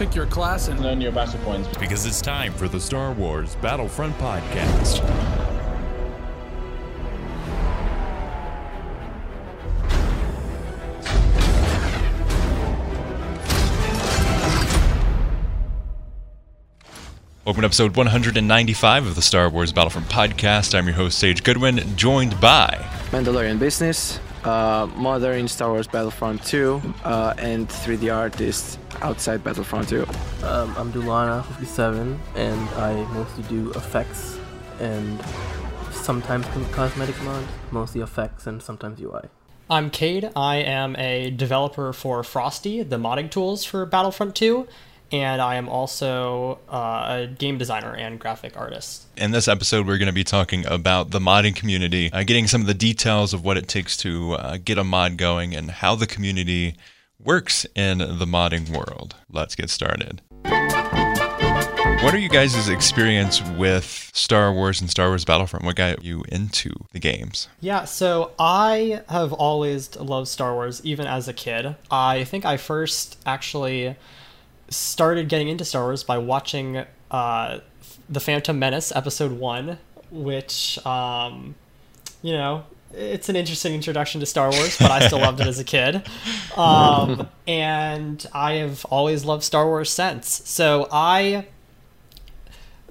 pick your class and earn your battle points. Because it's time for the Star Wars Battlefront podcast. Welcome to episode 195 of the Star Wars Battlefront podcast. I'm your host, Sage Goodwin, joined by Mandalorian Business, uh, Modder in Star Wars Battlefront 2, uh, and 3D artist outside Battlefront 2. Um, I'm Dulana, 57, and I mostly do effects and sometimes cosmetic mods, mostly effects and sometimes UI. I'm Cade. I am a developer for Frosty, the modding tools for Battlefront 2, and I am also uh, a game designer and graphic artist. In this episode, we're going to be talking about the modding community, uh, getting some of the details of what it takes to uh, get a mod going and how the community works in the modding world. Let's get started. What are you guys' experience with Star Wars and Star Wars Battlefront? What got you into the games? Yeah, so I have always loved Star Wars, even as a kid. I think I first actually started getting into Star Wars by watching uh, The Phantom Menace Episode 1, which, um, you know, it's an interesting introduction to Star Wars, but I still loved it as a kid. Um, and I have always loved Star Wars since. So I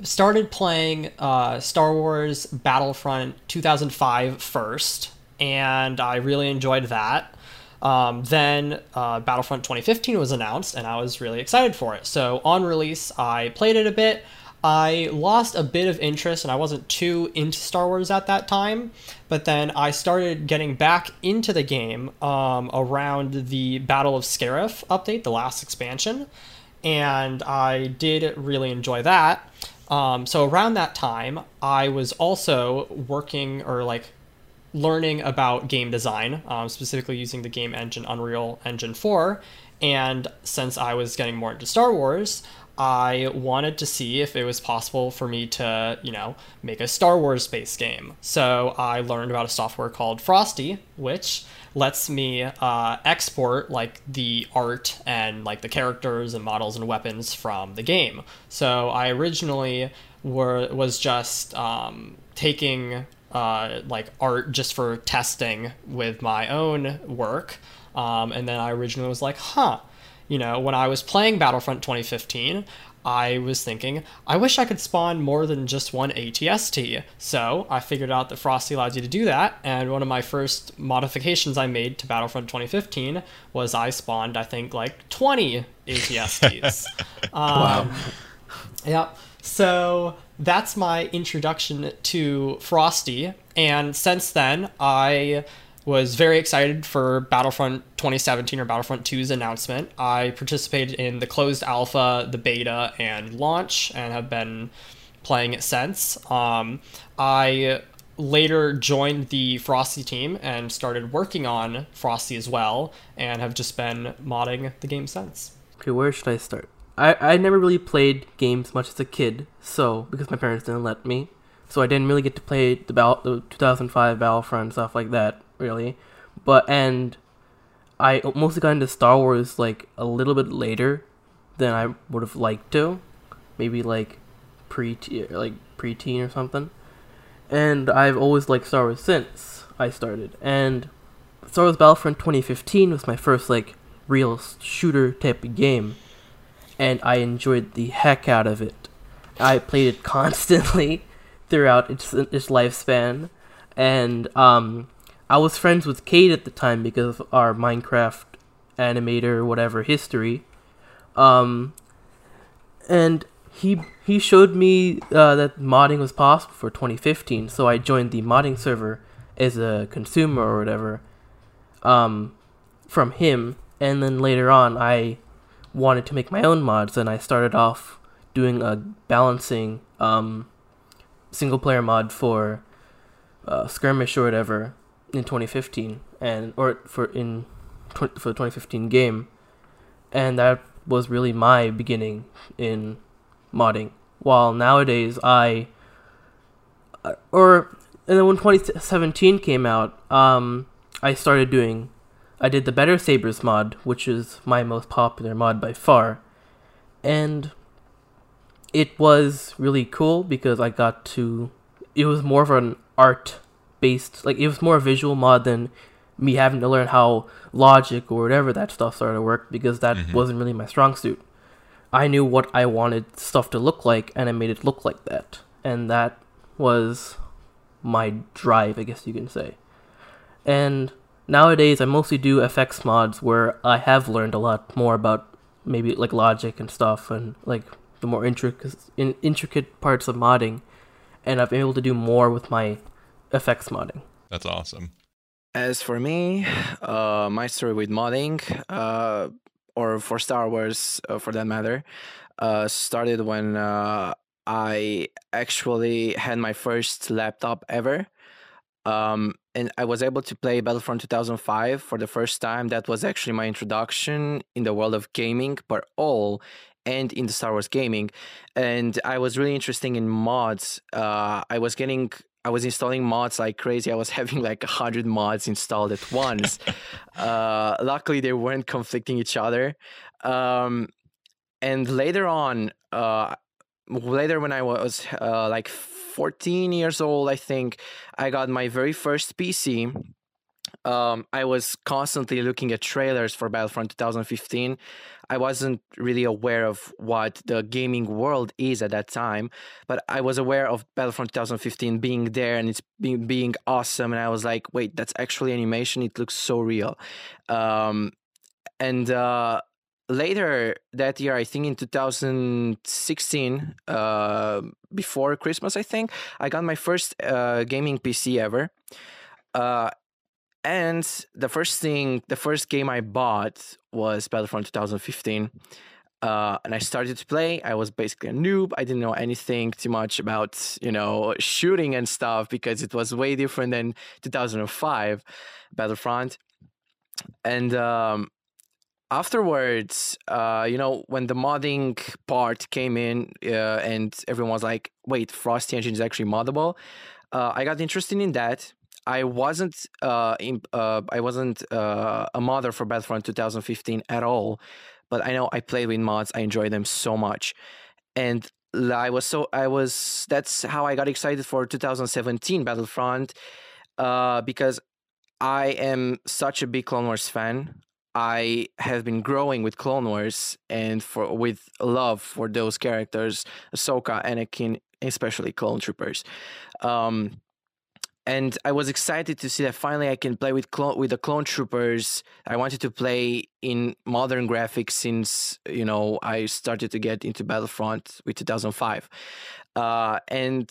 started playing uh, Star Wars Battlefront 2005 first, and I really enjoyed that. Um, then uh, Battlefront 2015 was announced, and I was really excited for it. So on release, I played it a bit. I lost a bit of interest, and I wasn't too into Star Wars at that time. But then I started getting back into the game um, around the Battle of Scarif update, the last expansion, and I did really enjoy that. Um, so around that time, I was also working or like learning about game design, um, specifically using the game engine Unreal Engine 4. And since I was getting more into Star Wars, I wanted to see if it was possible for me to, you know, make a Star Wars space game. So I learned about a software called Frosty, which lets me uh, export like the art and like the characters and models and weapons from the game. So I originally were was just um, taking uh, like art just for testing with my own work. Um, and then I originally was like, huh, you know, when I was playing Battlefront 2015, I was thinking, I wish I could spawn more than just one ATST. So I figured out that Frosty allows you to do that. And one of my first modifications I made to Battlefront 2015 was I spawned, I think, like 20 ATSTs. um, wow. Yep. So that's my introduction to Frosty. And since then, I was very excited for Battlefront 2017 or Battlefront 2's announcement. I participated in the closed alpha, the beta, and launch, and have been playing it since. Um, I later joined the Frosty team and started working on Frosty as well, and have just been modding the game since. Okay, where should I start? I, I never really played games much as a kid, so because my parents didn't let me, so I didn't really get to play the, battle, the 2005 Battlefront stuff like that really. But and I mostly got into Star Wars like a little bit later than I would have liked to, maybe like pre like preteen or something. And I've always liked Star Wars since I started. And Star Wars Battlefront 2015 was my first like real shooter type of game and I enjoyed the heck out of it. I played it constantly throughout its its lifespan, and um, I was friends with Cade at the time because of our Minecraft animator whatever history, um, and he he showed me uh, that modding was possible for 2015. So I joined the modding server as a consumer or whatever, um, from him, and then later on I wanted to make my own mods, and I started off doing a balancing um, single player mod for uh, skirmish or whatever in 2015, and or for in for the 2015 game, and that was really my beginning in modding. While nowadays I, uh, or and then when 2017 came out, um, I started doing I did the Better Sabers mod, which is my most popular mod by far. and it was really cool because I got to. It was more of an art based, like it was more a visual mod than me having to learn how logic or whatever that stuff started to work because that Mhm. wasn't really my strong suit. I knew what I wanted stuff to look like and I made it look like that. And that was my drive, I guess you can say. And nowadays I mostly do FX mods where I have learned a lot more about maybe like logic and stuff and like the more intricate in, intricate parts of modding and I've been able to do more with my FX modding. That's awesome. As for me, uh, my story with modding, uh, or for Star Wars uh, for that matter, uh, started when uh, I actually had my first laptop ever. Um, and I was able to play Battlefront 2005 for the first time. That was actually my introduction in the world of gaming, but all and in the Star Wars gaming. And I was really interested in mods. Uh, I was getting I was installing mods like crazy. I was having like a hundred mods installed at once. uh, luckily, they weren't conflicting each other. Um, and later on, uh, later when I was uh, like 14 years old, I think I got my very first PC. Um, I was constantly looking at trailers for Battlefront 2015. I wasn't really aware of what the gaming world is at that time, but I was aware of Battlefront 2015 being there and it's being being awesome. And I was like, wait, that's actually animation. It looks so real. Um, and uh, later that year, I think in 2016, uh, before Christmas, I think I got my first uh, gaming PC ever. Uh, and the first thing, the first game I bought was Battlefront 2015. Uh, and I started to play. I was basically a noob. I didn't know anything too much about, you know, shooting and stuff because it was way different than 2005 Battlefront. And um, afterwards, uh, you know, when the modding part came in uh, and everyone was like, wait, Frosty Engine is actually moddable, uh, I got interested in that. I wasn't uh, in, uh, I wasn't uh, a modder for Battlefront 2015 at all, but I know I played with mods. I enjoy them so much, and I was so I was that's how I got excited for 2017 Battlefront because I am such a big Clone Wars fan. I have been growing with Clone Wars and for with love for those characters, Ahsoka, Anakin, especially Clone Troopers. Um, and I was excited to see that finally I can play with clone with the clone troopers. I wanted to play in modern graphics since you know I started to get into Battlefront with 2005, uh, and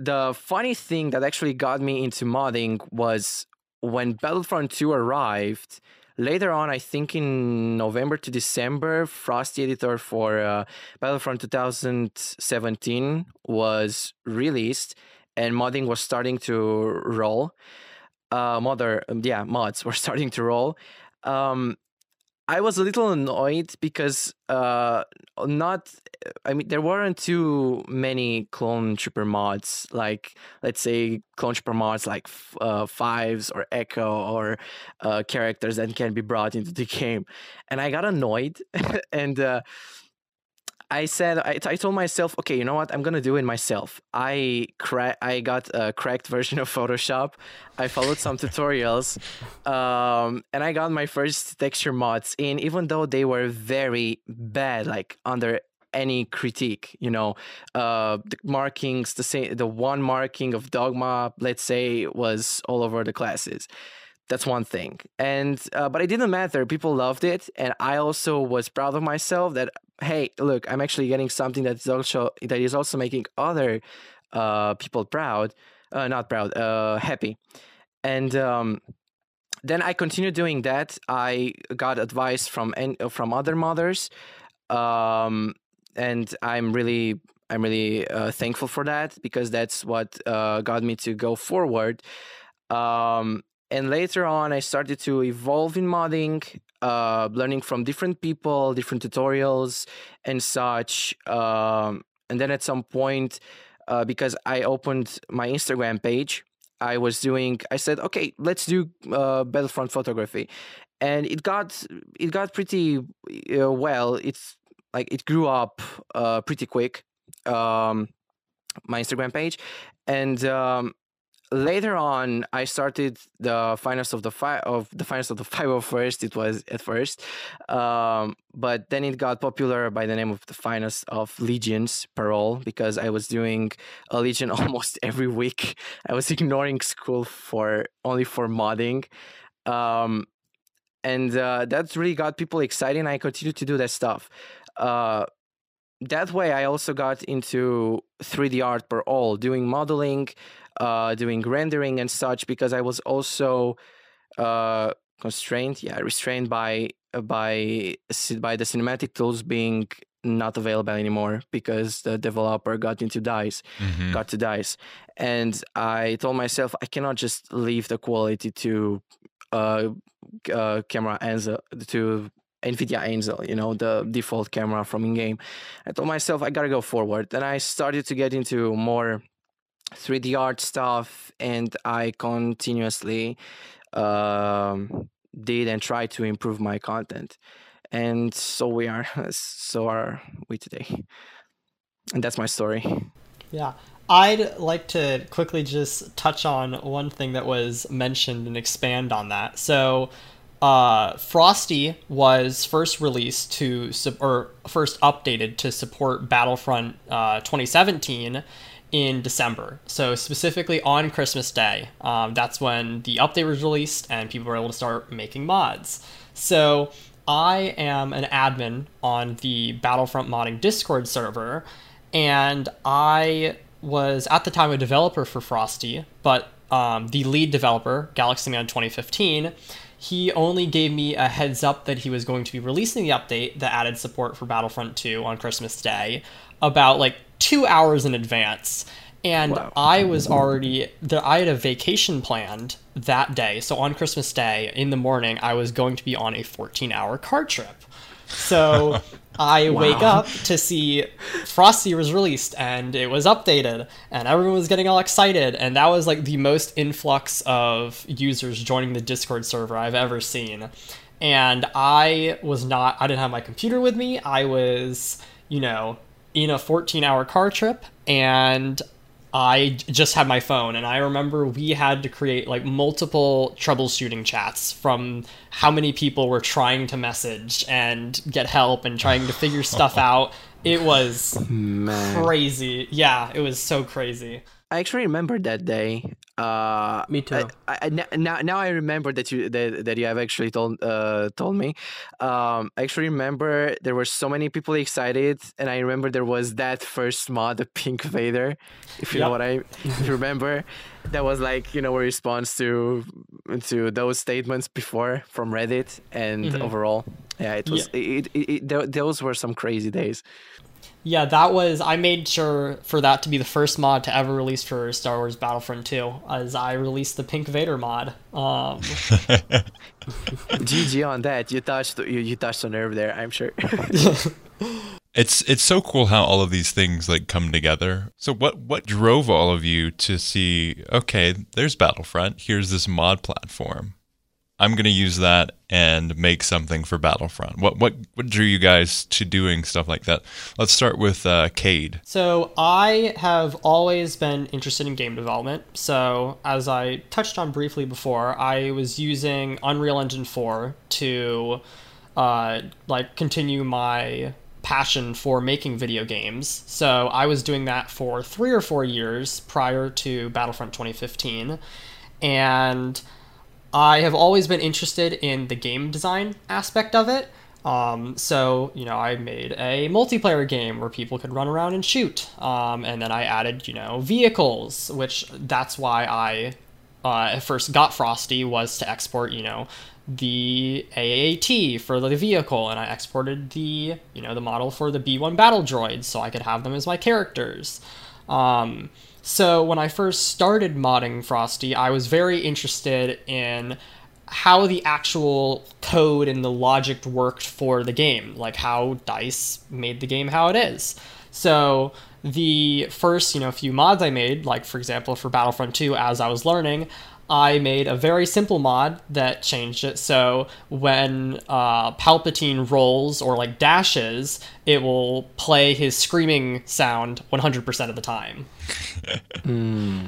the funny thing that actually got me into modding was when Battlefront 2 arrived. Later on, I think in November to December, Frosty Editor for uh, Battlefront 2017 was released and modding was starting to roll. Uh, modder, yeah, mods were starting to roll. Um, I was a little annoyed because uh, not, I mean, there weren't too many clone trooper mods. Like, let's say, clone trooper mods like uh, fives or echo or uh, characters that can be brought into the game, and I got annoyed and. I said I, I told myself, okay, you know what? I'm gonna do it myself. I cra- I got a cracked version of Photoshop. I followed some tutorials, um, and I got my first texture mods in, even though they were very bad, like under any critique. You know, uh, the markings, the same, the one marking of dogma, let's say, was all over the classes that's one thing. And uh, but it didn't matter. People loved it. And i also was proud of myself that hey look i'm actually getting something that's also that is also making other uh, people proud uh, not proud uh, happy. And um, then i continued doing that. I got advice from from other modders um, and i'm really i'm really uh, thankful for that because that's what uh, got me to go forward. Um, and later on i started to evolve in modding uh, learning from different people different tutorials and such um, and then at some point uh, because i opened my instagram page i was doing i said okay let's do uh, battlefront photography and it got it got pretty uh, well it's like it grew up uh, pretty quick. Um, my Instagram page, and um, later on i started the finest of the five of the finest of the 501st it was at first um, but then it got popular by the name of the finest of legions parole because i was doing a legion almost every week. I was ignoring school for only for modding um, and uh, that really got people excited and i continued to do that stuff. Uh, that way i also got into 3d art per all doing modeling uh, doing rendering and such because I was also uh, constrained, yeah, restrained by uh, by by the cinematic tools being not available anymore because the developer got into dice mm-hmm. got to dice. And i told myself i cannot just leave the quality to uh, uh camera Ansel to nvidia Ansel you know the default camera from in game i told myself i gotta go forward. And i started to get into more 3D art stuff, and I continuously um, did and tried to improve my content. And so we are, so are we today. And that's my story. Yeah. I'd like to quickly just touch on one thing that was mentioned and expand on that. So, uh, Frosty was first released to, or first updated to support Battlefront uh, 2017 in December. So specifically on Christmas Day, um, that's when the update was released and people were able to start making mods. So I am an admin on the Battlefront modding Discord server, and I was at the time a developer for Frosty, but um, the lead developer, Galaxy Man 2015, he only gave me a heads up that he was going to be releasing the update that added support for Battlefront 2 on Christmas Day about like two hours in advance. And wow. I was already the, I had a vacation planned that day. So on Christmas Day in the morning, I was going to be on a 14 hour car trip. So I wow. wake up to see Frosty was released and it was updated and everyone was getting all excited. And that was like the most influx of users joining the Discord server I've ever seen. And I was not, I didn't have my computer with me. I was, you know, in a 14 hour car trip and I just had my phone and I remember we had to create like multiple troubleshooting chats from how many people were trying to message and get help and trying to figure stuff out. It was Man. crazy. Yeah, it was so crazy. I actually remember that day. Uh, me too. I, I, now, now I remember that you that, that you have actually told uh, told me. Um, I actually remember there were so many people excited, and I remember there was that first mod, the Pink Vader, if you yep. know what I remember. That was like you know a response to to those statements before from Reddit, and mm-hmm. overall, yeah, it was yeah. It, it, it, those were some crazy days. Yeah, that was. I made sure for that to be the first mod to ever release for Star Wars Battlefront 2, as I released the Pink Vader mod. Um, GG on that. You touched you, you touched a nerve there. I'm sure. it's it's so cool how all of these things like come together. So what what drove all of you to see? Okay, there's Battlefront. Here's this mod platform. I'm going to use that and make something for Battlefront. What what what drew you guys to doing stuff like that? Let's start with uh, Cade. So I have always been interested in game development. So as I touched on briefly before, I was using Unreal Engine 4 to uh, like continue my passion for making video games. So I was doing that for three or four years prior to Battlefront 2015, and I have always been interested in the game design aspect of it. Um, so, you know, I made a multiplayer game where people could run around and shoot. Um, and then I added, you know, vehicles, which that's why I uh, first got Frosty was to export, you know, the AAT for the vehicle, and I exported the, you know, the model for the B1 battle droids so I could have them as my characters. Um, so when I first started modding Frosty, I was very interested in how the actual code and the logic worked for the game, like how DICE made the game how it is. So the first, you know, few mods I made, like for example for Battlefront 2 as I was learning, I made a very simple mod that changed it. So when uh, Palpatine rolls or like dashes, it will play his screaming sound 100% of the time.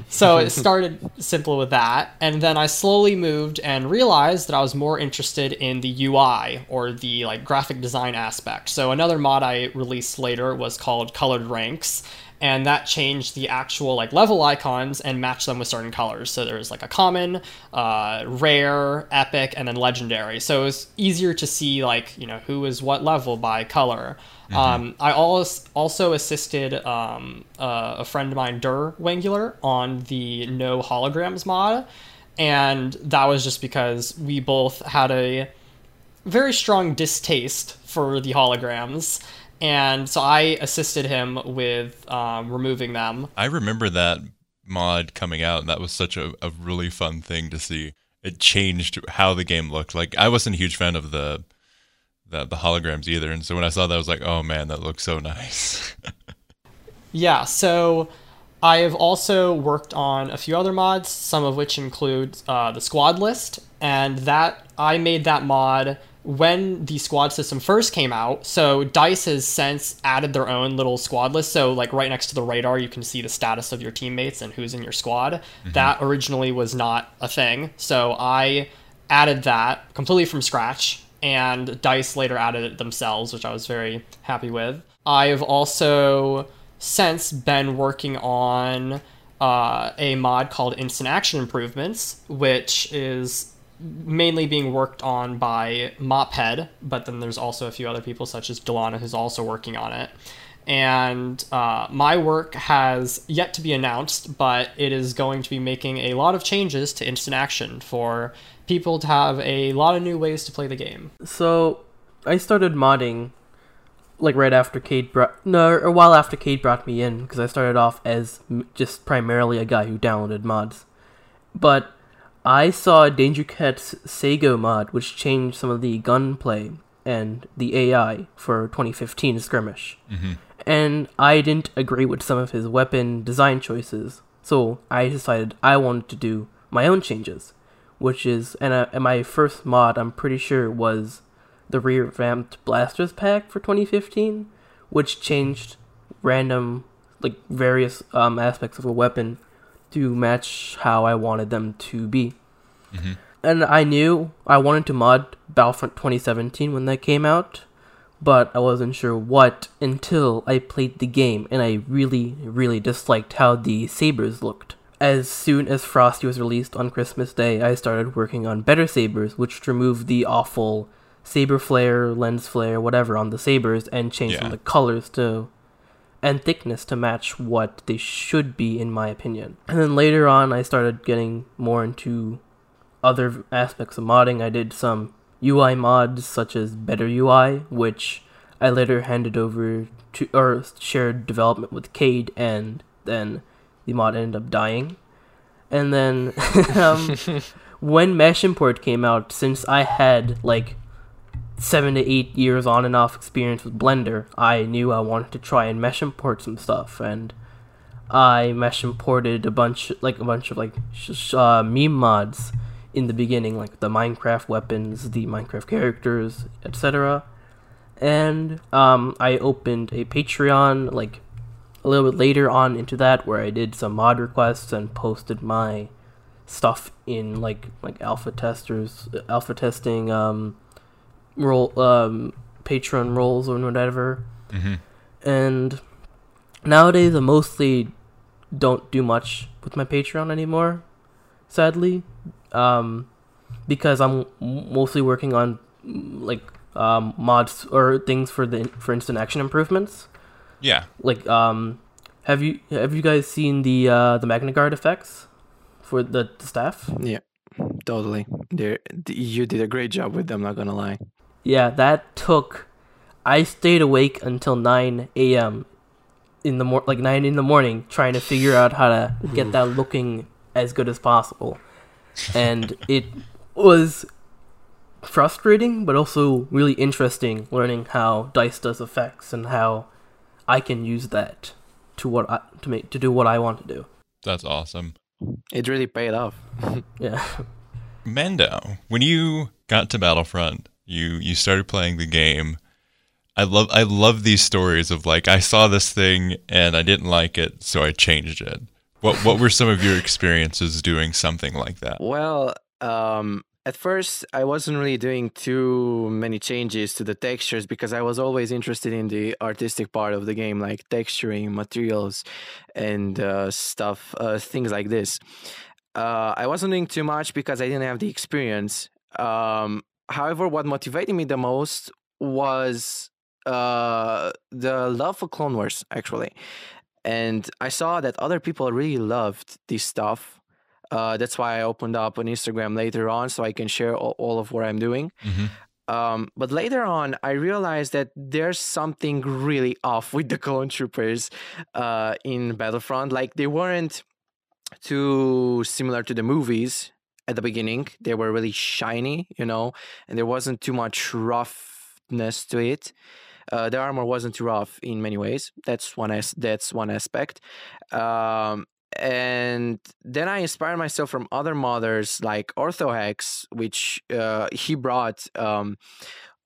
So it started simple with that, and then I slowly moved and realized that I was more interested in the UI or the like graphic design aspect. So another mod I released later was called Colored Ranks, and that changed the actual like level icons and matched them with certain colors. So there's like a common, uh, rare, epic, and then legendary. So it was easier to see like you know who is what level by color. Um, I also also assisted um, uh, a friend of mine, Dur Wangular, on the No Holograms mod, and that was just because we both had a very strong distaste for the holograms, and so I assisted him with um, removing them. I remember that mod coming out, and that was such a, a really fun thing to see. It changed how the game looked. Like I wasn't a huge fan of the the, the holograms either, and so when I saw that, I was like, "Oh man, that looks so nice." Yeah, so I have also worked on a few other mods, some of which include uh, the squad list, and that I made that mod when the squad system first came out. So Dice has since added their own little squad list. So like right next to the radar, you can see the status of your teammates and who's in your squad. That originally was not a thing. So I added that completely from scratch, and Dice later added it themselves, which I was very happy with. I have also since been working on uh, a mod called Instant Action Improvements, which is mainly being worked on by Mophead, but then there's also a few other people such as Dulana who's also working on it. And uh, my work has yet to be announced, but it is going to be making a lot of changes to instant action for people to have a lot of new ways to play the game. So I started modding like right after Cade brought no a while after Cade brought me in because I started off as m- just primarily a guy who downloaded mods, but I saw Danger Cat's Sago mod which changed some of the gunplay and the AI for 2015 skirmish, mm-hmm. and I didn't agree with some of his weapon design choices, so I decided I wanted to do my own changes, which is and, uh, and my first mod I'm pretty sure was the revamped blasters pack for 2015 which changed random like various um, aspects of a weapon to match how i wanted them to be. And i knew i wanted to mod battlefront 2017 when that came out but i wasn't sure what until i played the game and i really really disliked how the sabers looked as soon as Frosty was released on Christmas Day, I started working on better sabers, which removed the awful saber flare, lens flare, whatever on the sabers, and changed Yeah. the colors to and thickness to match what they should be, in my opinion. And then later on, I started getting more into other aspects of modding. I did some UI mods such as Better UI, which I later handed over to or shared development with Cade, and then the mod ended up dying. And then um, when Mesh Import came out, since I had like seven to eight years on and off experience with Blender, I knew I wanted to try and mesh import some stuff, and I mesh imported a bunch, like a bunch of like sh- sh- uh, meme mods in the beginning, like the Minecraft weapons, the Minecraft characters, etc. And um, I opened a Patreon like a little bit later on into that, where I did some mod requests and posted my stuff in like like alpha testers, alpha testing. Um, role um patron roles or whatever and nowadays i mostly don't do much with my patreon anymore sadly um because i'm mostly working on like um mods or things for the for instant action improvements yeah, like um have you have you guys seen the uh the magna guard effects for the, the staff Yeah, totally. There, you did a great job with them. Not gonna lie. Yeah, that took. I stayed awake until 9 a.m. in the mor- like 9 in the morning trying to figure out how to get that looking as good as possible. And it was frustrating but also really interesting learning how dice does effects and how I can use that to what I, to make to do what I want to do. that's awesome. It really paid off. Yeah. Mando, when you got to Battlefront, you you started playing the game. I love I love these stories of like I saw this thing and I didn't like it, so I changed it. What what were some of your experiences doing something like that? Well, um, at first, I wasn't really doing too many changes to the textures because I was always interested in the artistic part of the game, like texturing, materials, and uh, stuff, uh, things like this. Uh, I wasn't doing too much because I didn't have the experience. Um, however, what motivated me the most was uh, the love for Clone Wars, actually. And I saw that other people really loved this stuff uh, that's why I opened up an Instagram later on so I can share all, all of what I'm doing. Mm-hmm. Um, but later on, I realized that there's something really off with the clone troopers uh, in Battlefront. Like they weren't too similar to the movies at the beginning. They were really shiny, you know, and there wasn't too much roughness to it. Uh, the armor wasn't too rough in many ways. That's one as that's one aspect. Um, and then I inspired myself from other modders like OrthoHex, which uh, he brought um,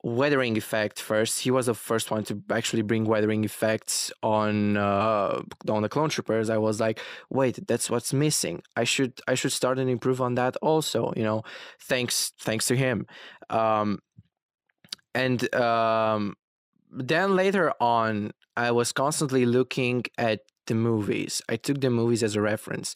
weathering effect first. He was the first one to actually bring weathering effects on uh, on the clone troopers. I was like, wait, that's what's missing. I should I should start and improve on that also. You know, thanks thanks to him. Um, and um, then later on, I was constantly looking at the movies. I took the movies as a reference.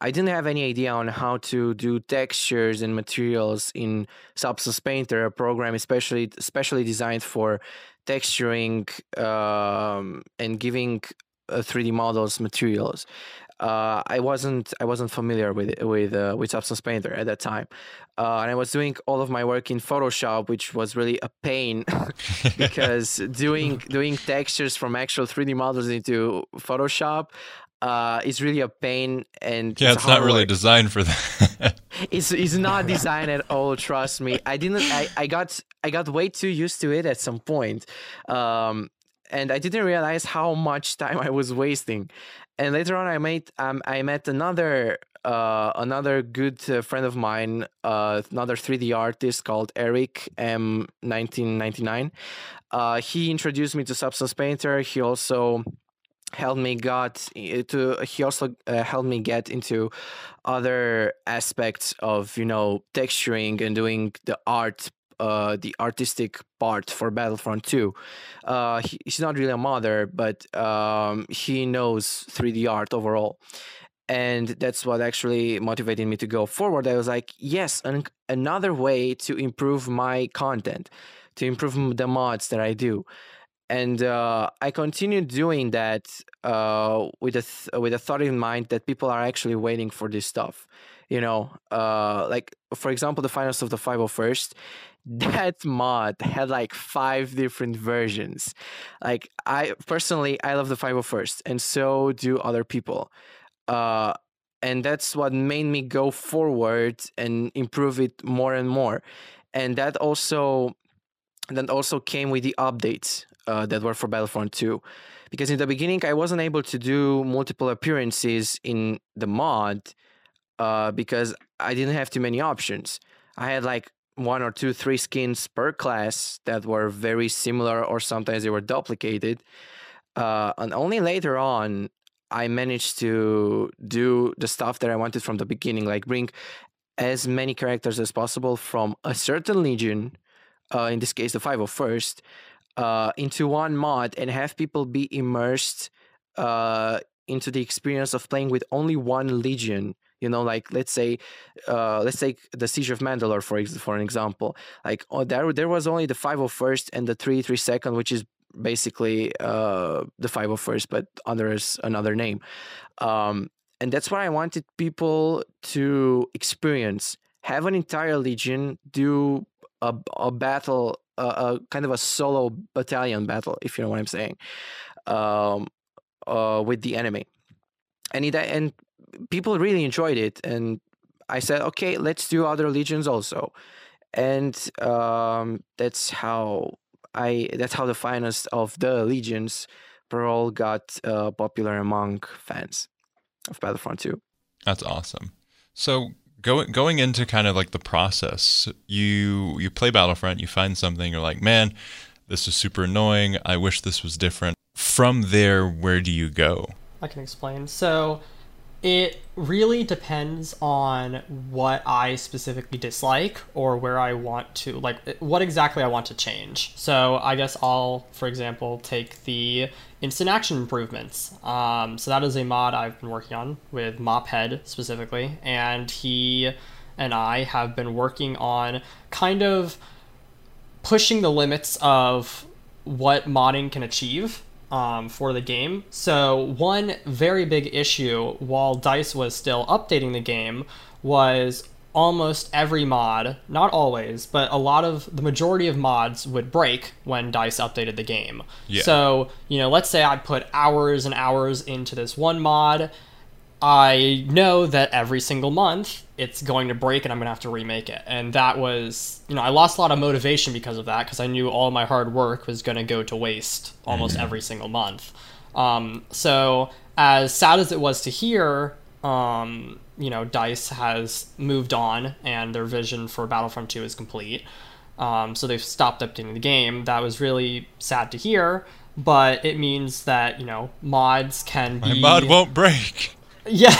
I didn't have any idea on how to do textures and materials in Substance Painter, a program especially especially designed for texturing um, and giving uh, 3D models materials. Uh, I wasn't I wasn't familiar with with uh, with Substance Painter at that time, uh, and I was doing all of my work in Photoshop, which was really a pain because doing doing textures from actual 3D models into Photoshop uh, is really a pain and yeah, it's, not really work. designed for that. it's it's not designed at all. Trust me. I didn't. I, I got I got way too used to it at some point. Um, and I didn't realize how much time I was wasting. And later on, I made um, I met another uh, another good uh, friend of mine, uh, another 3D artist called Eric M 1999. Uh, he introduced me to Substance Painter. He also helped me got to he also uh, helped me get into other aspects of you know texturing and doing the art uh, the artistic part for Battlefront 2. Uh, he, he's not really a modder, but um, he knows 3D art overall. And that's what actually motivated me to go forward. I was like, yes, an- another way to improve my content, to improve the mods that I do. And uh, I continued doing that uh, with a th- with a thought in mind that people are actually waiting for this stuff you know uh like for example the finest of the 501st that mod had like five different versions. Like I personally, I love the 501st, and so do other people. Uh, and that's what made me go forward and improve it more and more. And that also, that also came with the updates uh, that were for Battlefront 2. Because in the beginning, I wasn't able to do multiple appearances in the mod uh, because I didn't have too many options. I had like one or two, three skins per class that were very similar, or sometimes they were duplicated. Uh, and only later on, I managed to do the stuff that I wanted from the beginning, like bring as many characters as possible from a certain legion, uh, in this case the 501st, uh, into one mod and have people be immersed uh, into the experience of playing with only one legion you know like let's say uh, let's take the siege of mandalore for for an example. Like oh, there there was only the 501st and the 332nd which is basically uh, the 501st but under another name. Um, and that's what i wanted people to experience have an entire legion do a, a battle a, a kind of a solo battalion battle if you know what i'm saying um, uh, with the enemy. And it, and people really enjoyed it, and I said, okay, let's do other legions also, and um, that's how I that's how the finest of the legions all got uh, popular among fans of Battlefront 2. That's awesome. So going going into kind of like the process, you you play Battlefront, you find something, you're like, man, this is super annoying. I wish this was different. From there, where do you go? I can explain. So it really depends on what I specifically dislike or where I want to, like, what exactly I want to change. So I guess I'll, for example, take the instant action improvements. Um, so that is a mod I've been working on with Mophead specifically, and he and I have been working on kind of pushing the limits of what modding can achieve um, for the game. So, one very big issue while DICE was still updating the game was almost every mod, not always, but a lot of the majority of mods would break when DICE updated the game. Yeah. So, you know, let's say I put hours and hours into this one mod. I know that every single month it's going to break and I'm going to have to remake it. And that was, you know, I lost a lot of motivation because of that because I knew all my hard work was going to go to waste almost every single month. Um, so, as sad as it was to hear, um, you know, DICE has moved on and their vision for Battlefront 2 is complete. Um, so they've stopped updating the game. That was really sad to hear, but it means that, you know, mods can My mod won't break. Yeah,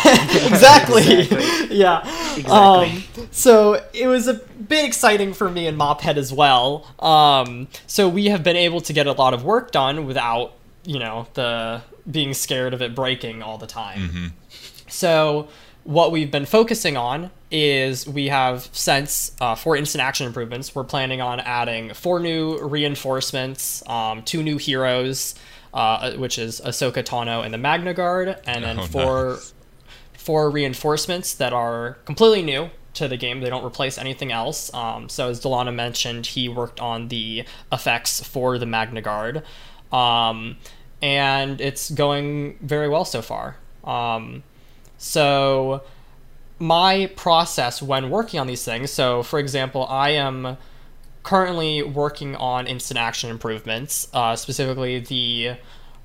exactly. Exactly. yeah. Exactly. Um, so it was a bit exciting for me and Mophead as well. Um, so we have been able to get a lot of work done without, you know, the being scared of it breaking all the time. So what we've been focusing on is we have since uh, for instant action improvements, we're planning on adding four new reinforcements, um, two new heroes, uh, which is Ahsoka Tano and the Magna Guard, and then Oh, four nice. four reinforcements that are completely new to the game. They don't replace anything else. Um, so as Dulana mentioned, he worked on the effects for the Magna Guard, um, and it's going very well so far. Um, so my process when working on these things. So for example, I am currently working on instant action improvements, uh, specifically the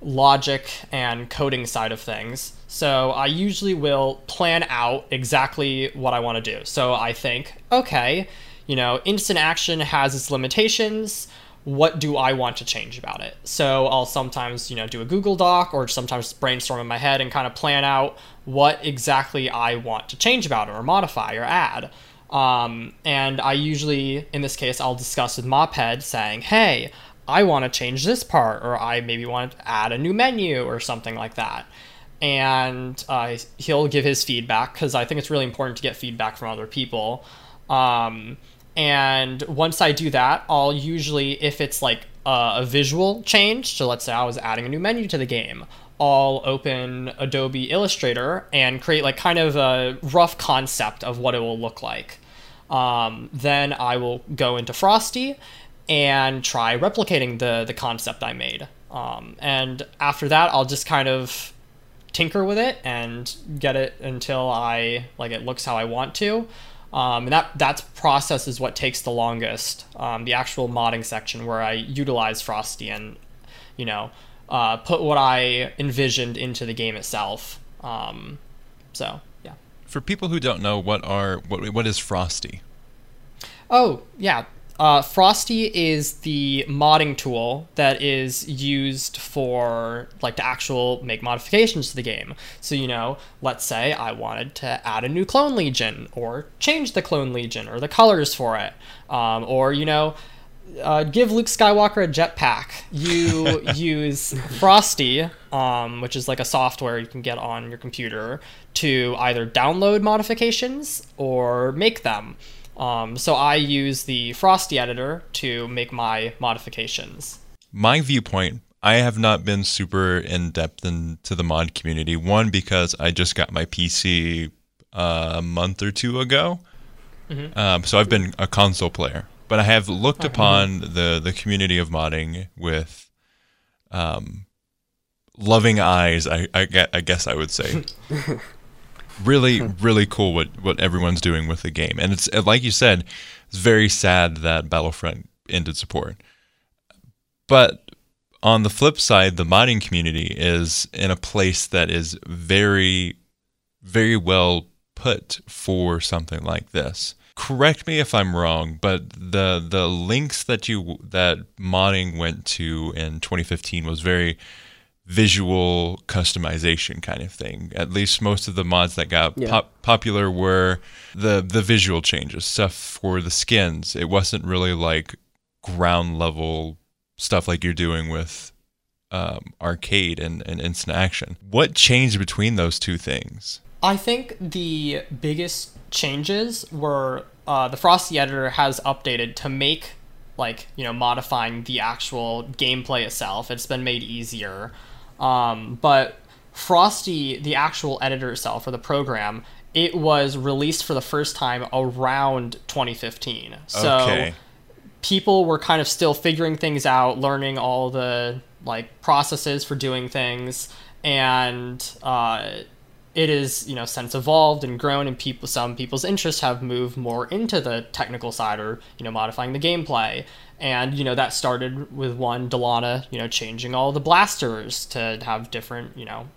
logic and coding side of things. So I usually will plan out exactly what I want to do. So I think, okay, you know, instant action has its limitations. What do I want to change about it? So I'll sometimes, you know, do a Google Doc or sometimes brainstorm in my head and kind of plan out what exactly I want to change about it or modify or add. Um, and I usually, in this case, I'll discuss with Mophead saying, hey, I want to change this part, or I maybe want to add a new menu or something like that. And uh, he'll give his feedback because I think it's really important to get feedback from other people. Um, and once I do that, I'll usually, if it's like a, a visual change, so let's say I was adding a new menu to the game, I'll open Adobe Illustrator and create like kind of a rough concept of what it will look like. Um, then I will go into Frosty and try replicating the the concept I made. Um, and after that, I'll just kind of tinker with it and get it until I like it looks how I want to. Um, and that that's process is what takes the longest. Um, the actual modding section where I utilize Frosty and you know uh, put what I envisioned into the game itself. Um, so. For people who don't know, what are what what is Frosty? Oh, yeah. Uh, Frosty is the modding tool that is used for like to actual make modifications to the game. So you know, let's say I wanted to add a new clone legion, or change the clone legion, or the colors for it, um, or you know, uh, give Luke Skywalker a jetpack. You use Frosty, um, which is like a software you can get on your computer, to either download modifications or make them. Um, so I use the Frosty editor to make my modifications. My viewpoint, I have not been super in depth into the mod community. One because I just got my PC uh, a month or two ago, um, so I've been a console player. But I have looked upon the the community of modding with um, loving eyes. I, I guess I would say. really, really cool what what everyone's doing with the game, and it's like you said, it's very sad that Battlefront ended support. But on the flip side, the modding community is in a place that is very, very well put for something like this. Correct me if I'm wrong, but the the links that you that modding went to in 2015 was very visual customization kind of thing. At least most of the mods that got Yeah. pop- popular were the the visual changes, stuff for the skins. It wasn't really like ground level stuff like you're doing with um, arcade and, and instant action. What changed between those two things? I think the biggest changes were uh, the Frosty editor has updated to make like you know modifying the actual gameplay itself. It's been made easier, um, but Frosty, the actual editor itself or the program, it was released for the first time around 2015. So okay. people were kind of still figuring things out, learning all the like processes for doing things, and uh, it is you know since evolved and grown, and people some people's interests have moved more into the technical side or you know modifying the gameplay. And you know that started with one Dulana, you know, changing all the blasters to have different, you know,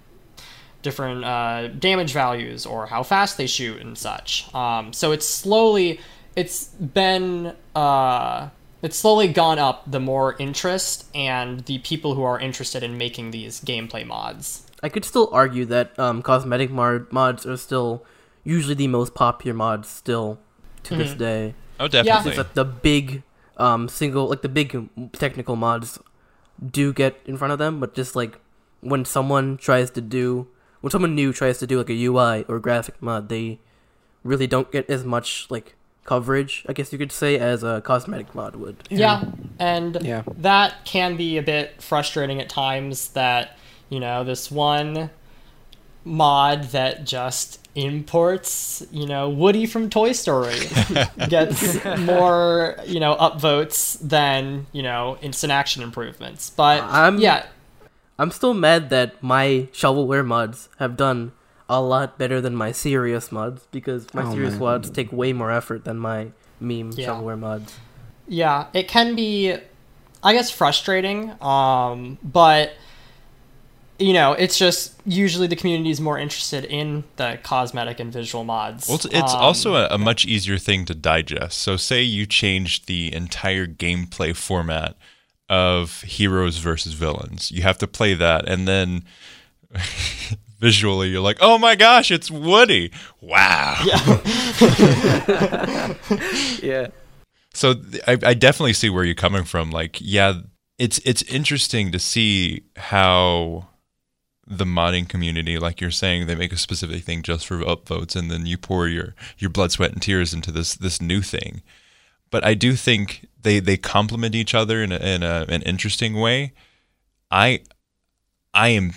different uh, damage values or how fast they shoot and such. Um, so it's slowly, it's been, uh, it's slowly gone up the more interest and the people who are interested in making these gameplay mods. I could still argue that um, cosmetic mod- mods are still usually the most popular mods still to this day. Oh, definitely. It's like the big um, single, like the big technical mods do get in front of them, but just like when someone tries to do, when someone new tries to do like a UI or graphic mod, they really don't get as much like coverage, I guess you could say, as a cosmetic mod would. Yeah, and Yeah. that can be a bit frustrating at times that, you know, this one mod that just imports, you know, Woody from Toy Story gets more, you know, upvotes than, you know, instant action improvements. But I'm- yeah, I'm still mad that my shovelware mods have done a lot better than my serious mods because my Oh, serious man. mods take way more effort than my meme Yeah. shovelware mods. Yeah, it can be, I guess, frustrating. Um, but you know, it's just usually the community is more interested in the cosmetic and visual mods. Well, it's, it's Um, also a, a much easier thing to digest. So, say you changed the entire gameplay format of heroes versus villains. You have to play that, and then visually, you're like, "Oh my gosh, it's Woody! Wow!" Yeah. yeah. So I, I definitely see where you're coming from. Like, yeah, it's it's interesting to see how the modding community, like you're saying, they make a specific thing just for upvotes, and then you pour your your blood, sweat, and tears into this this new thing. But I do think they they complement each other in a, in a, an interesting way. I I am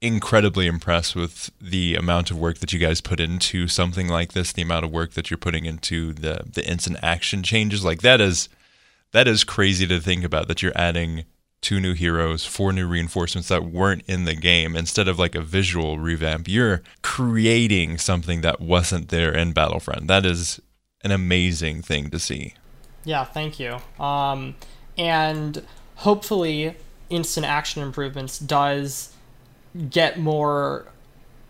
incredibly impressed with the amount of work that you guys put into something like this, the amount of work that you're putting into the the instant action changes. Like that is that is crazy to think about that you're adding two new heroes, four new reinforcements that weren't in the game instead of like a visual revamp. You're creating something that wasn't there in Battlefront. That is an amazing thing to see. Yeah, thank you. Um, and hopefully, instant action improvements does get more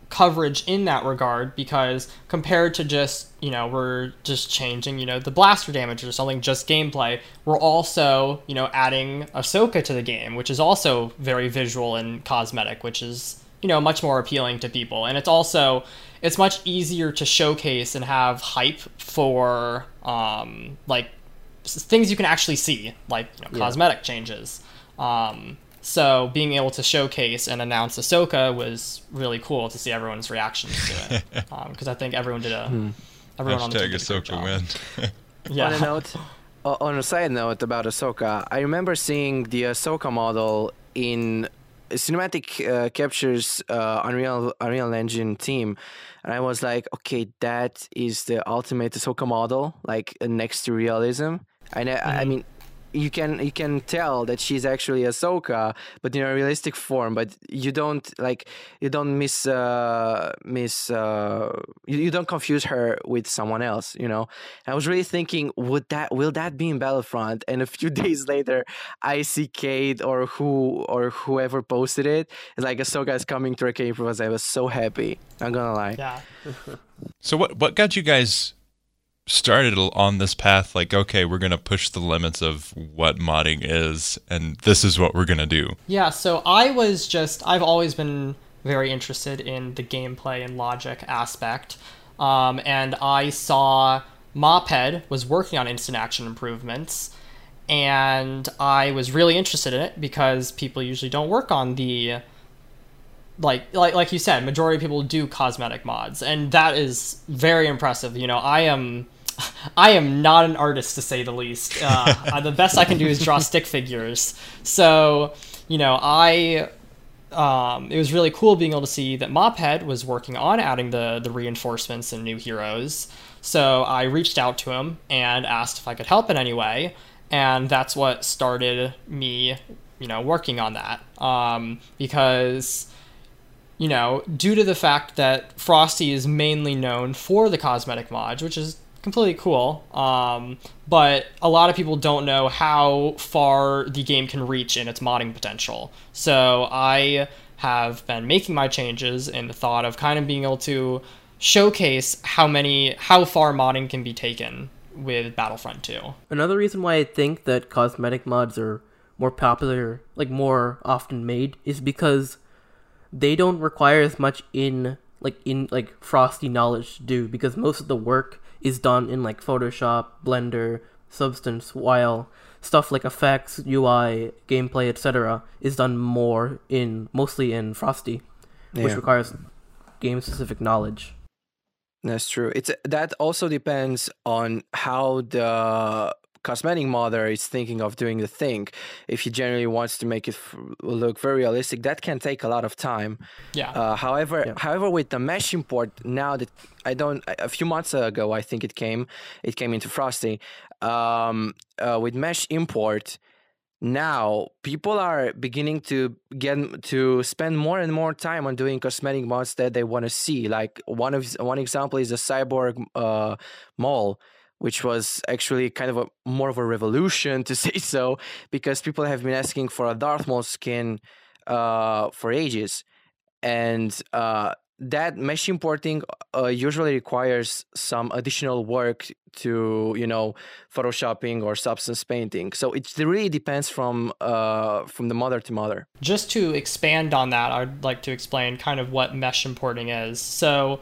coverage in that regard because compared to just you know we're just changing you know the blaster damage or something just gameplay we're also you know adding Ahsoka to the game which is also very visual and cosmetic which is you know much more appealing to people and it's also it's much easier to showcase and have hype for um like things you can actually see like you know, Yeah. cosmetic changes um so being able to showcase and announce Ahsoka was really cool to see everyone's reactions to it because I think everyone did a everyone on the team Hashtag did a great Ahsoka win. Yeah. On a note, o- on a side note about Ahsoka, I remember seeing the Ahsoka model in cinematic uh, captures uh, Unreal Unreal Engine team, and I was like, okay, that is the ultimate Ahsoka model, like uh, next to realism. I know, I I mean, you can you can tell that she's actually Ahsoka, but in a realistic form. But you don't like you don't miss uh, miss uh, you, you don't confuse her with someone else. You know. I was really thinking, would that will that be in Battlefront? And a few days later, I see Cade or who or whoever posted it. It's like Ahsoka is coming to Arcade Improvise. I was so happy. Not gonna lie. Yeah. So what what got you guys started on this path like okay we're going to push the limits of what modding is and this is what we're going to do Yeah, so I was just I've always been very interested in the gameplay and logic aspect. Um, and I saw Mophead was working on instant action improvements and I was really interested in it because people usually don't work on the like like like you said, majority of people do cosmetic mods, and that is very impressive. You know, I am I am not an artist to say the least. Uh, the best I can do is draw stick figures. So you know, I um, it was really cool being able to see that Mophead was working on adding the the reinforcements and new heroes. So I reached out to him and asked if I could help in any way, and that's what started me, you know, working on that. Um, because you know, due to the fact that Frosty is mainly known for the cosmetic mods, which is completely cool. Um, but a lot of people don't know how far the game can reach in its modding potential. So I have been making my changes in the thought of kind of being able to showcase how many how far modding can be taken with Battlefront 2. Another reason why I think that cosmetic mods are more popular, like more often made, is because they don't require as much in like in like frosty knowledge to do because most of the work is done in like Photoshop, Blender, Substance, while stuff like effects, UI, gameplay, etc. is done more in mostly in Frosty, which Yeah. requires game specific knowledge. That's true. It's that also depends on how the cosmetic modder is thinking of doing the thing. If he generally wants to make it f- look very realistic, that can take a lot of time. Yeah. Uh, however, Yeah. however, with the mesh import now that I don't, a a few months ago I think it came, it came into Frosty. Um, uh, with mesh import, now people are beginning to get to spend more and more time on doing cosmetic mods that they want to see. Like one of one example is the cyborg uh, Maul, which was actually kind of a more of a revolution to say so, because people have been asking for a Darth Maul skin uh, for ages, and uh, that mesh importing uh, usually requires some additional work to you know photoshopping or substance painting. So it really depends from uh, from the modder to modder. Just to expand on that, I'd like to explain kind of what mesh importing is. So,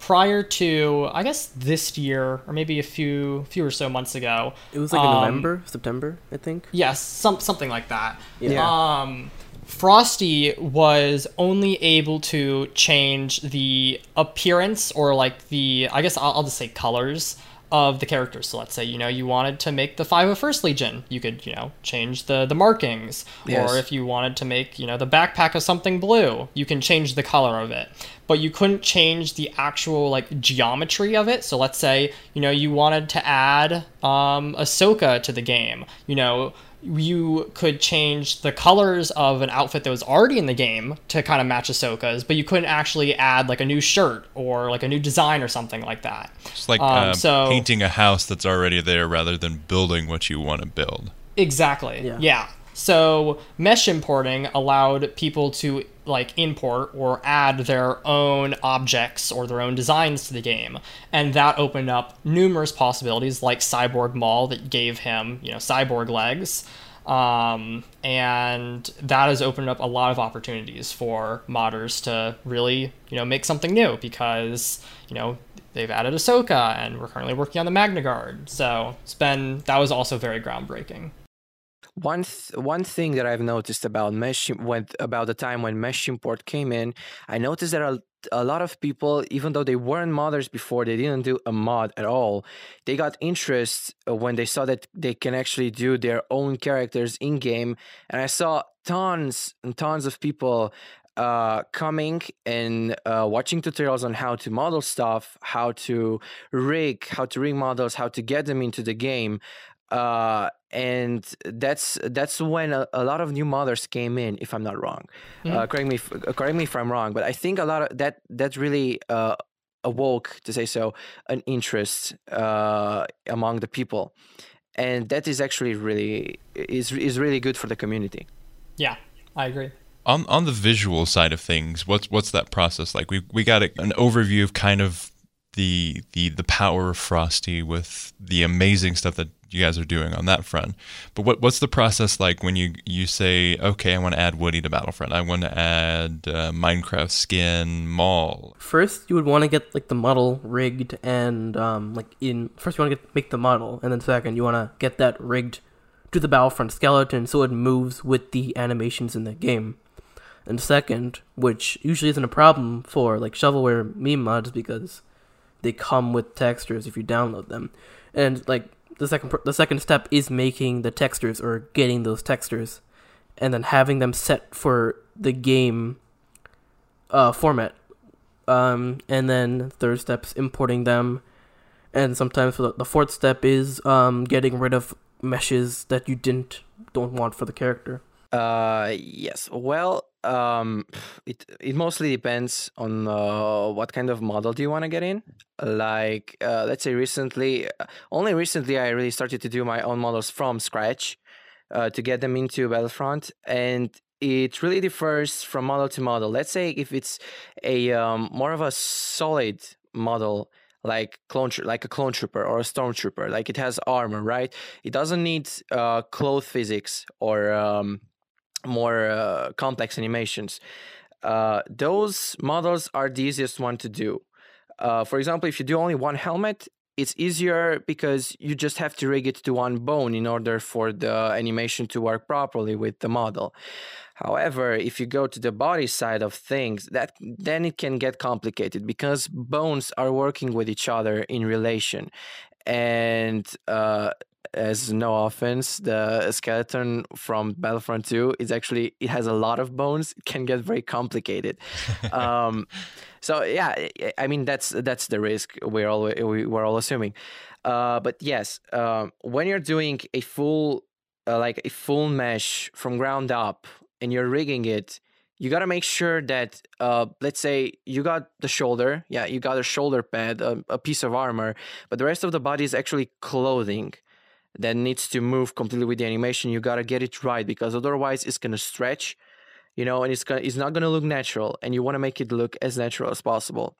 prior to I guess this year or maybe a few few or so months ago, It was like in Um, November, September, I think. yes, some something like that. Yeah. Um, Frosty was only able to change the appearance or like the I guess I'll, I'll just say colors of the characters. So let's say you know you wanted to make the 501st Legion, you could you know change the the markings, Yes. or if you wanted to make you know the backpack of something blue, you can change the color of it. But you couldn't change the actual like geometry of it. So let's say you know you wanted to add um, Ahsoka to the game, you know you could change the colors of an outfit that was already in the game to kind of match Ahsoka's, but you couldn't actually add like a new shirt or like a new design or something like that. it's like Um, uh, so- painting a house that's already there rather than building what you want to build Exactly. Yeah. Yeah. So mesh importing allowed people to like import or add their own objects or their own designs to the game, and that opened up numerous possibilities, like Cyborg Maul that gave him you know cyborg legs. Um, and that has opened up a lot of opportunities for modders to really, you know, make something new because, you know, they've added Ahsoka and we're currently working on the Magna Guard. So it's been, that was also very groundbreaking. One th- one thing that I've noticed about mesh when about the time when mesh import came in, I noticed that a, a lot of people, even though they weren't modders before, they didn't do a mod at all. They got interest uh, when they saw that they can actually do their own characters in game, and I saw tons and tons of people uh, coming and uh, watching tutorials on how to model stuff, how to rig, how to rig models, how to get them into the game. uh, and that's that's when a, a, lot of new modders came in. If I'm not wrong, mm-hmm. uh, correct me if, correct me if I'm wrong, but I think a lot of that that really uh, awoke, to say so, an interest uh, among the people, and that is actually really is is really good for the community. Yeah, I agree. On on the visual side of things, what's what's that process like? We we got a, an overview of kind of the the the power of Frosty with the amazing stuff that you guys are doing on that front. But what what's the process like when you you say, okay, I want to add Woody to Battlefront. I want to add uh, Minecraft skin Maul. First, you would want to get like the model rigged and um, like in first you want to get make the model, and then second you want to get that rigged to the Battlefront skeleton so it moves with the animations in the game. And second, which usually isn't a problem for like shovelware meme mods because they come with textures if you download them. And like the second the second step is making the textures or getting those textures and then having them set for the game uh, format. Um, and then third step's importing them. And sometimes the fourth step is um, getting rid of meshes that you didn't don't want for the character. Uh, yes. Well, um, it it mostly depends on uh, what kind of model do you want to get in. Like, uh, let's say recently, uh, only recently, I really started to do my own models from scratch uh, to get them into Battlefront, and it really differs from model to model. Let's say if it's a um, more of a solid model like clone like a clone trooper or a stormtrooper like it has armor right it doesn't need uh cloth physics or um more uh, complex animations. Uh, those models are the easiest one to do. Uh, for example, if you do only one helmet, it's easier because you just have to rig it to one bone in order for the animation to work properly with the model. However, if you go to the body side of things, that then it can get complicated because bones are working with each other in relation, and uh, as no offense, the skeleton from Battlefront 2 is actually it has a lot of bones. It can get very complicated. um, so yeah, I mean that's that's the risk we're all we, we're all assuming. Uh, but yes, uh, when you're doing a full uh, like a full mesh from ground up and you're rigging it, you got to make sure that uh, let's say you got the shoulder yeah you got a shoulder pad a, a, piece of armor but the rest of the body is actually clothing that needs to move completely with the animation. You got to get it right because otherwise it's to stretch you know and it's gonna, it's not to look natural and you want to make it look as natural as possible.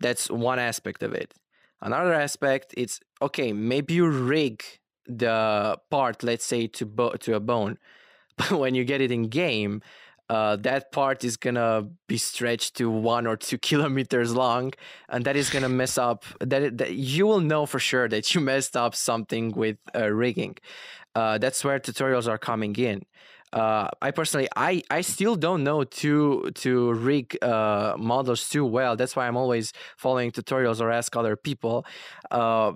That's one aspect of it. Another aspect it's okay maybe you rig the part let's say to bo- to a bone but when you get it in game uh, that part is gonna be stretched to one or two kilometers long, and that is gonna mess up. That, that you will know for sure that you messed up something with uh, rigging. Uh, that's where tutorials are coming in. Uh, I personally, I, I still don't know to to rig uh, models too well. That's why I'm always following tutorials or ask other people. Uh,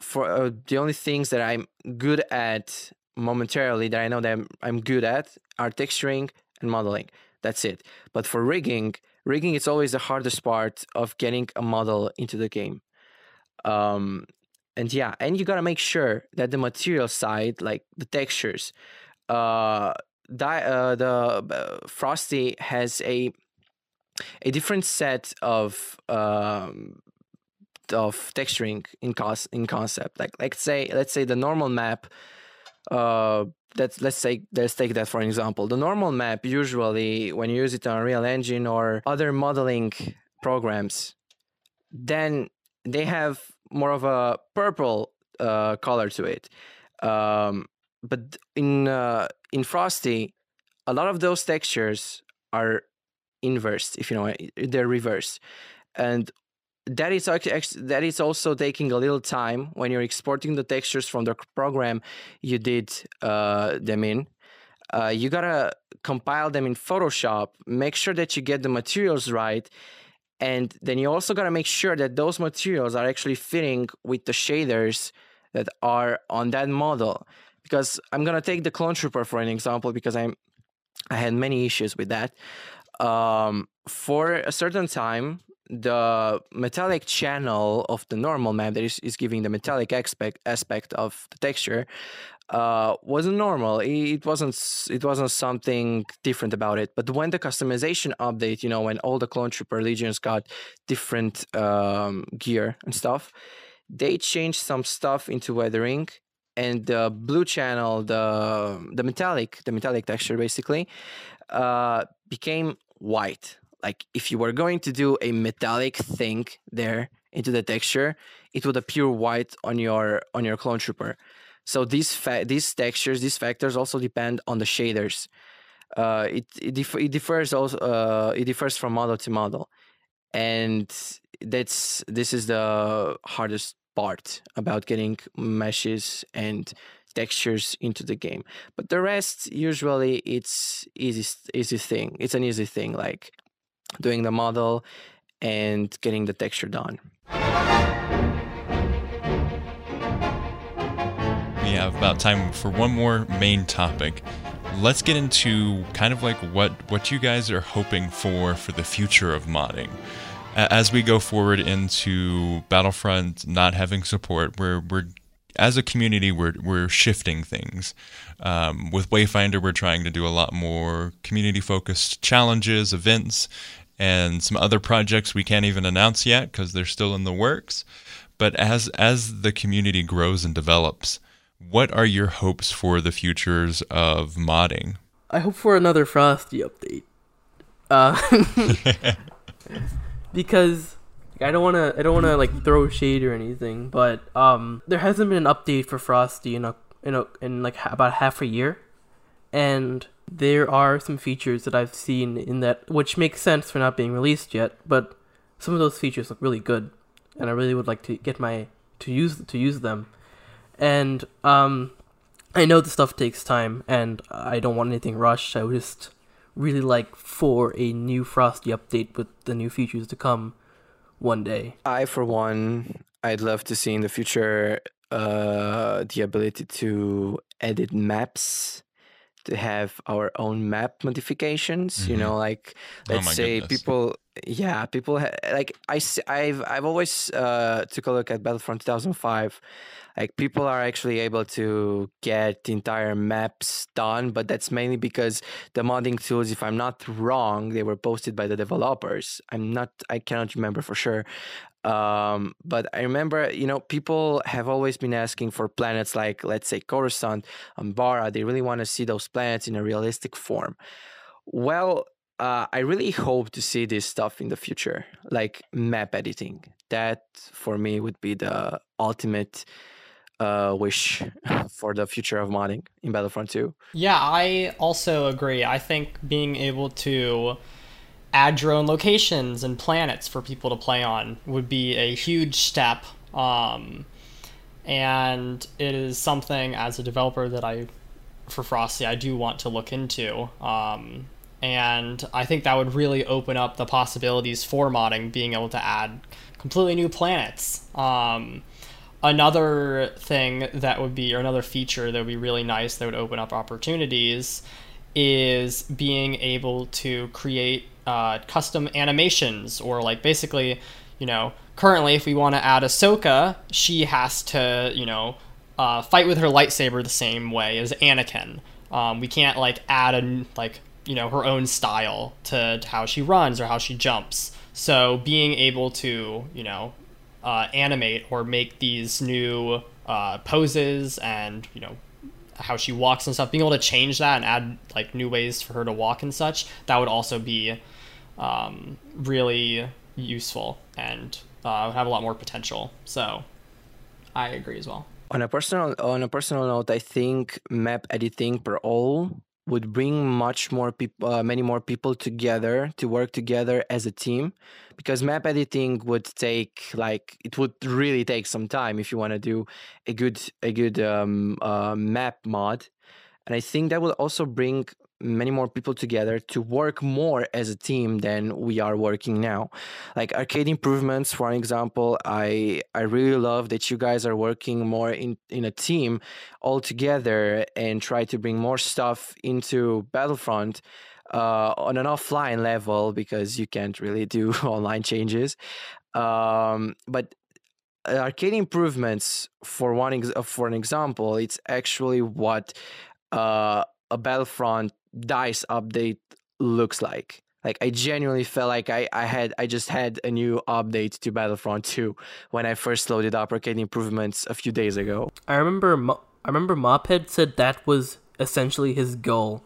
for uh, the only things that I'm good at momentarily that I know that I'm, I'm good at are texturing and modeling. That's it. But for rigging, rigging is always the hardest part of getting a model into the game. Um, and yeah, and you gotta make sure that the material side, like the textures, uh, di- uh the uh, Frosty has a a different set of um, of texturing in cos- in concept. Like let's say let's say the normal map uh let's let's say let's take that for an example. The normal map usually when you use it on Unreal Engine or other modeling programs, then they have more of a purple uh, color to it. Um, but in uh, in Frosty, a lot of those textures are inverse, if you know, they're reverse, and that is that is also taking a little time when you're exporting the textures from the program you did uh, them in. Uh, you gotta compile them in Photoshop, make sure that you get the materials right, and then you also gotta make sure that those materials are actually fitting with the shaders that are on that model. Because I'm gonna take the clone trooper for an example because I'm I had many issues with that. Um, for a certain time, the metallic channel of the normal map that is, is giving the metallic aspect aspect of the texture uh, wasn't normal. It wasn't it wasn't something different about it. But when the customization update, you know, when all the clone trooper legions got different um, gear and stuff, they changed some stuff into weathering, and the blue channel, the the metallic, the metallic texture basically, uh, became white. Like if you were going to do a metallic thing there into the texture, it would appear white on your on your clone trooper. So these fa- these textures, these factors also depend on the shaders. Uh, it it, dif- it differs also uh, it differs from model to model, and that's this is the hardest part about getting meshes and textures into the game. But the rest usually it's easy easy thing. It's an easy thing like doing the model and getting the texture done. We have about time for one more main topic. Let's get into kind of like what what you guys are hoping for for the future of modding. As we go forward into Battlefront not having support, we're we're as a community we're we're shifting things. Um, with Wayfinder, we're trying to do a lot more community focused challenges, events, and some other projects we can't even announce yet because they're still in the works. But as as the community grows and develops, what are your hopes for the futures of modding? I hope for another Frosty update. Uh, because I don't want to. I don't want to like throw shade or anything, but um, there hasn't been an update for Frosty in a in a in like about half a year, and there are some features that I've seen in that which makes sense for not being released yet, but some of those features look really good, and I really would like to get my to use to use them, and um, I know the stuff takes time, and I don't want anything rushed. I would just really like for a new Frosty update with the new features to come one day. I, for one, I'd love to see in the future uh, the ability to edit maps, to have our own map modifications. You Mhm. know, like Oh let's my say goodness. people, yeah, people ha- like I, I've I've always uh, took a look at Battlefront 2005. Like people are actually able to get entire maps done, but that's mainly because the modding tools, if I'm not wrong, they were posted by the developers. I'm not, I cannot remember for sure. Um, but I remember, you know, people have always been asking for planets like, let's say, Coruscant, Umbara. They really want to see those planets in a realistic form. Well, uh, I really hope to see this stuff in the future, like map editing. That for me would be the ultimate uh, wish for the future of modding in Battlefront 2. Yeah, I also agree. I think being able to add your own locations and planets for people to play on would be a huge step. Um, and it is something as a developer that I, for Frosty, I do want to look into. Um, and I think that would really open up the possibilities for modding, being able to add completely new planets. Um, another thing that would be or another feature that would be really nice that would open up opportunities is being able to create uh, custom animations or like basically you know currently if we want to add Ahsoka she has to you know uh, fight with her lightsaber the same way as Anakin um, we can't like add a like you know her own style to, to how she runs or how she jumps. So being able to you know uh, animate or make these new uh, poses and you know how she walks and stuff being able to change that and add like new ways for her to walk and such that would also be um, really useful and uh, have a lot more potential. So i agree as well. On a personal on a personal note, I think map editing per all would bring much more people, uh, many more people together to work together as a team, because map editing would take like it would really take some time if you want to do a good a good um, uh, map mod, and I think that will also bring many more people together to work more as a team than we are working now like arcade improvements for example i i really love that you guys are working more in in a team all together and try to bring more stuff into battlefront uh, on an offline level because you can't really do online changes. Um, but arcade improvements, for one ex- uh, for an example, it's actually what uh, a Battlefront DICE update looks like. Like I genuinely felt like I, I had I just had a new update to Battlefront 2 when I first loaded up arcade improvements a few days ago. I remember Mo- I remember Mophead said that was essentially his goal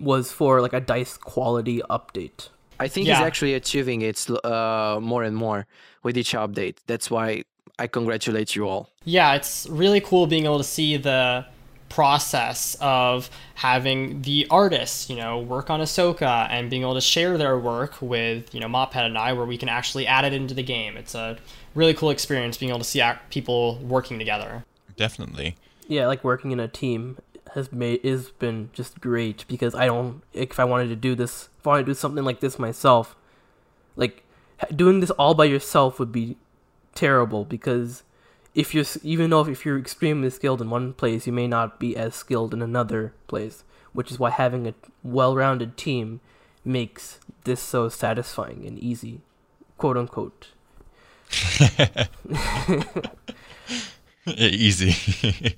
was for like a DICE quality update. I think Yeah. he's actually achieving it uh, more and more with each update. That's why I congratulate you all. Yeah, it's really cool being able to see the process of having the artists, you know, work on Ahsoka and being able to share their work with, you know, Mophead and I, where we can actually add it into the game. It's a really cool experience being able to see people working together. Definitely. Yeah, like working in a team has made is been just great because I don't if I wanted to do this if I wanted to do something like this myself, like doing this all by yourself would be terrible because if you're even though if you're extremely skilled in one place, you may not be as skilled in another place, which is why having a well-rounded team makes this so satisfying and easy, quote unquote. Easy.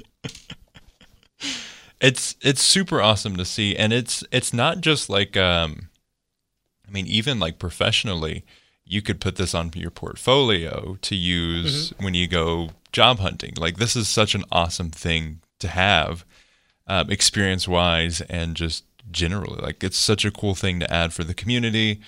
it's it's super awesome to see and it's it's not just like um I mean even like professionally you could put this on your portfolio to use when you go job hunting. Like this is such an awesome thing to have um, experience wise and just generally like it's such a cool thing to add for the community.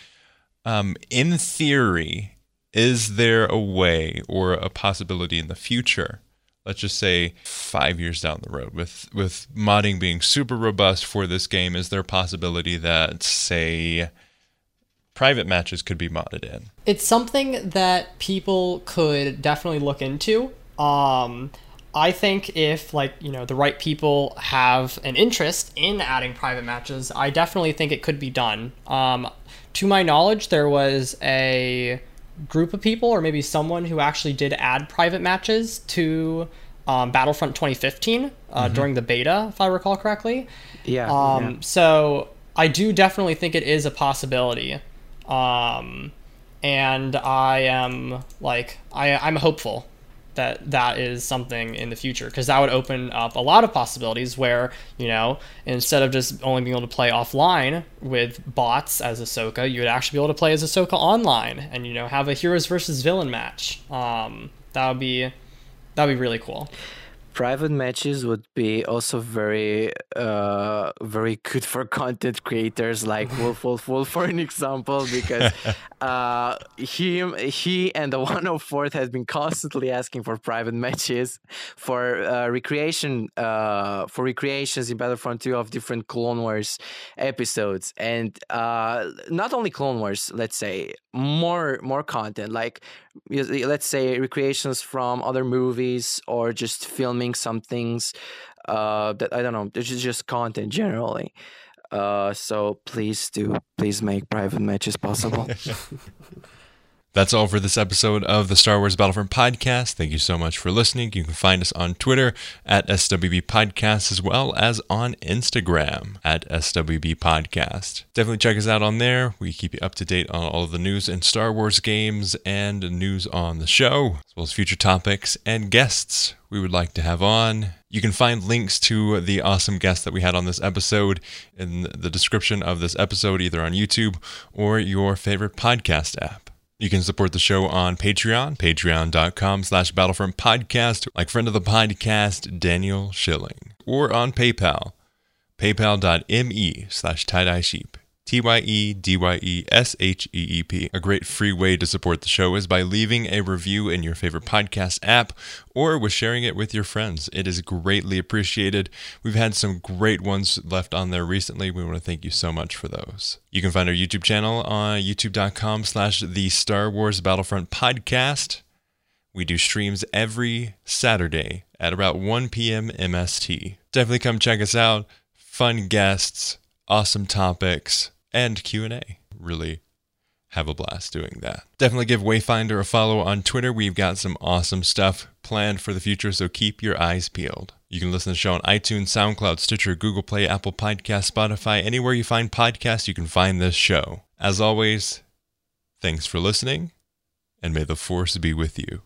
Um, in theory, is there a way or a possibility in the future? Let's just say five years down the road, with with modding being super robust for this game, is there a possibility that say private matches could be modded in? It's something that people could definitely look into. Um, I think if like you know the right people have an interest in adding private matches, I definitely think it could be done. Um, to my knowledge, there was a group of people, or maybe someone who actually did add private matches to um, Battlefront 2015 uh, during the beta, if I recall correctly. Yeah. Um, yeah. So I do definitely think it is a possibility. Um, and I am like I, I'm hopeful that that is something in the future because that would open up a lot of possibilities where you know instead of just only being able to play offline with bots as Ahsoka, you would actually be able to play as Ahsoka online and you know have a heroes versus villain match. Um, that would be that would be really cool. Private matches would be also very uh very good for content creators like wolf wolf wolf for an example because uh he he and the 104th has been constantly asking for private matches for uh recreation uh for recreations in battlefront 2 of different clone wars episodes. And uh not only clone wars let's say more more content. Like let's say recreations from other movies or just filming some things uh that i don't know this is just content generally. Uh so please do please make private matches possible That's all for this episode of the Star Wars Battlefront podcast. Thank you so much for listening. You can find us on Twitter at SWB Podcast as well as on Instagram at SWB Podcast. Definitely check us out on there. We keep you up to date on all of the news in Star Wars games and news on the show, as well as future topics and guests we would like to have on. You can find links to the awesome guests that we had on this episode in the description of this episode, either on YouTube or your favorite podcast app. You can support the show on Patreon, patreon.com slash battlefront podcast, like friend of the podcast, Daniel Schilling, or on PayPal, paypal.me slash tie-dye sheep. E T-Y-E-D-Y-E-S-H-E-E-P. A great free way to support the show is by leaving a review in your favorite podcast app or with sharing it with your friends. It is greatly appreciated. We've had some great ones left on there recently. We want to thank you so much for those. You can find our YouTube channel on youtube.com slash the Star Wars Battlefront podcast. We do streams every Saturday at about 1 p.m. MST. Definitely come check us out. Fun guests, awesome topics, and Q&A. Really have a blast doing that. Definitely give Wayfinder a follow on Twitter. We've got some awesome stuff planned for the future, so keep your eyes peeled. You can listen to the show on iTunes, SoundCloud, Stitcher, Google Play, Apple Podcast, Spotify, anywhere you find podcasts, you can find this show. As always, thanks for listening, and may the force be with you.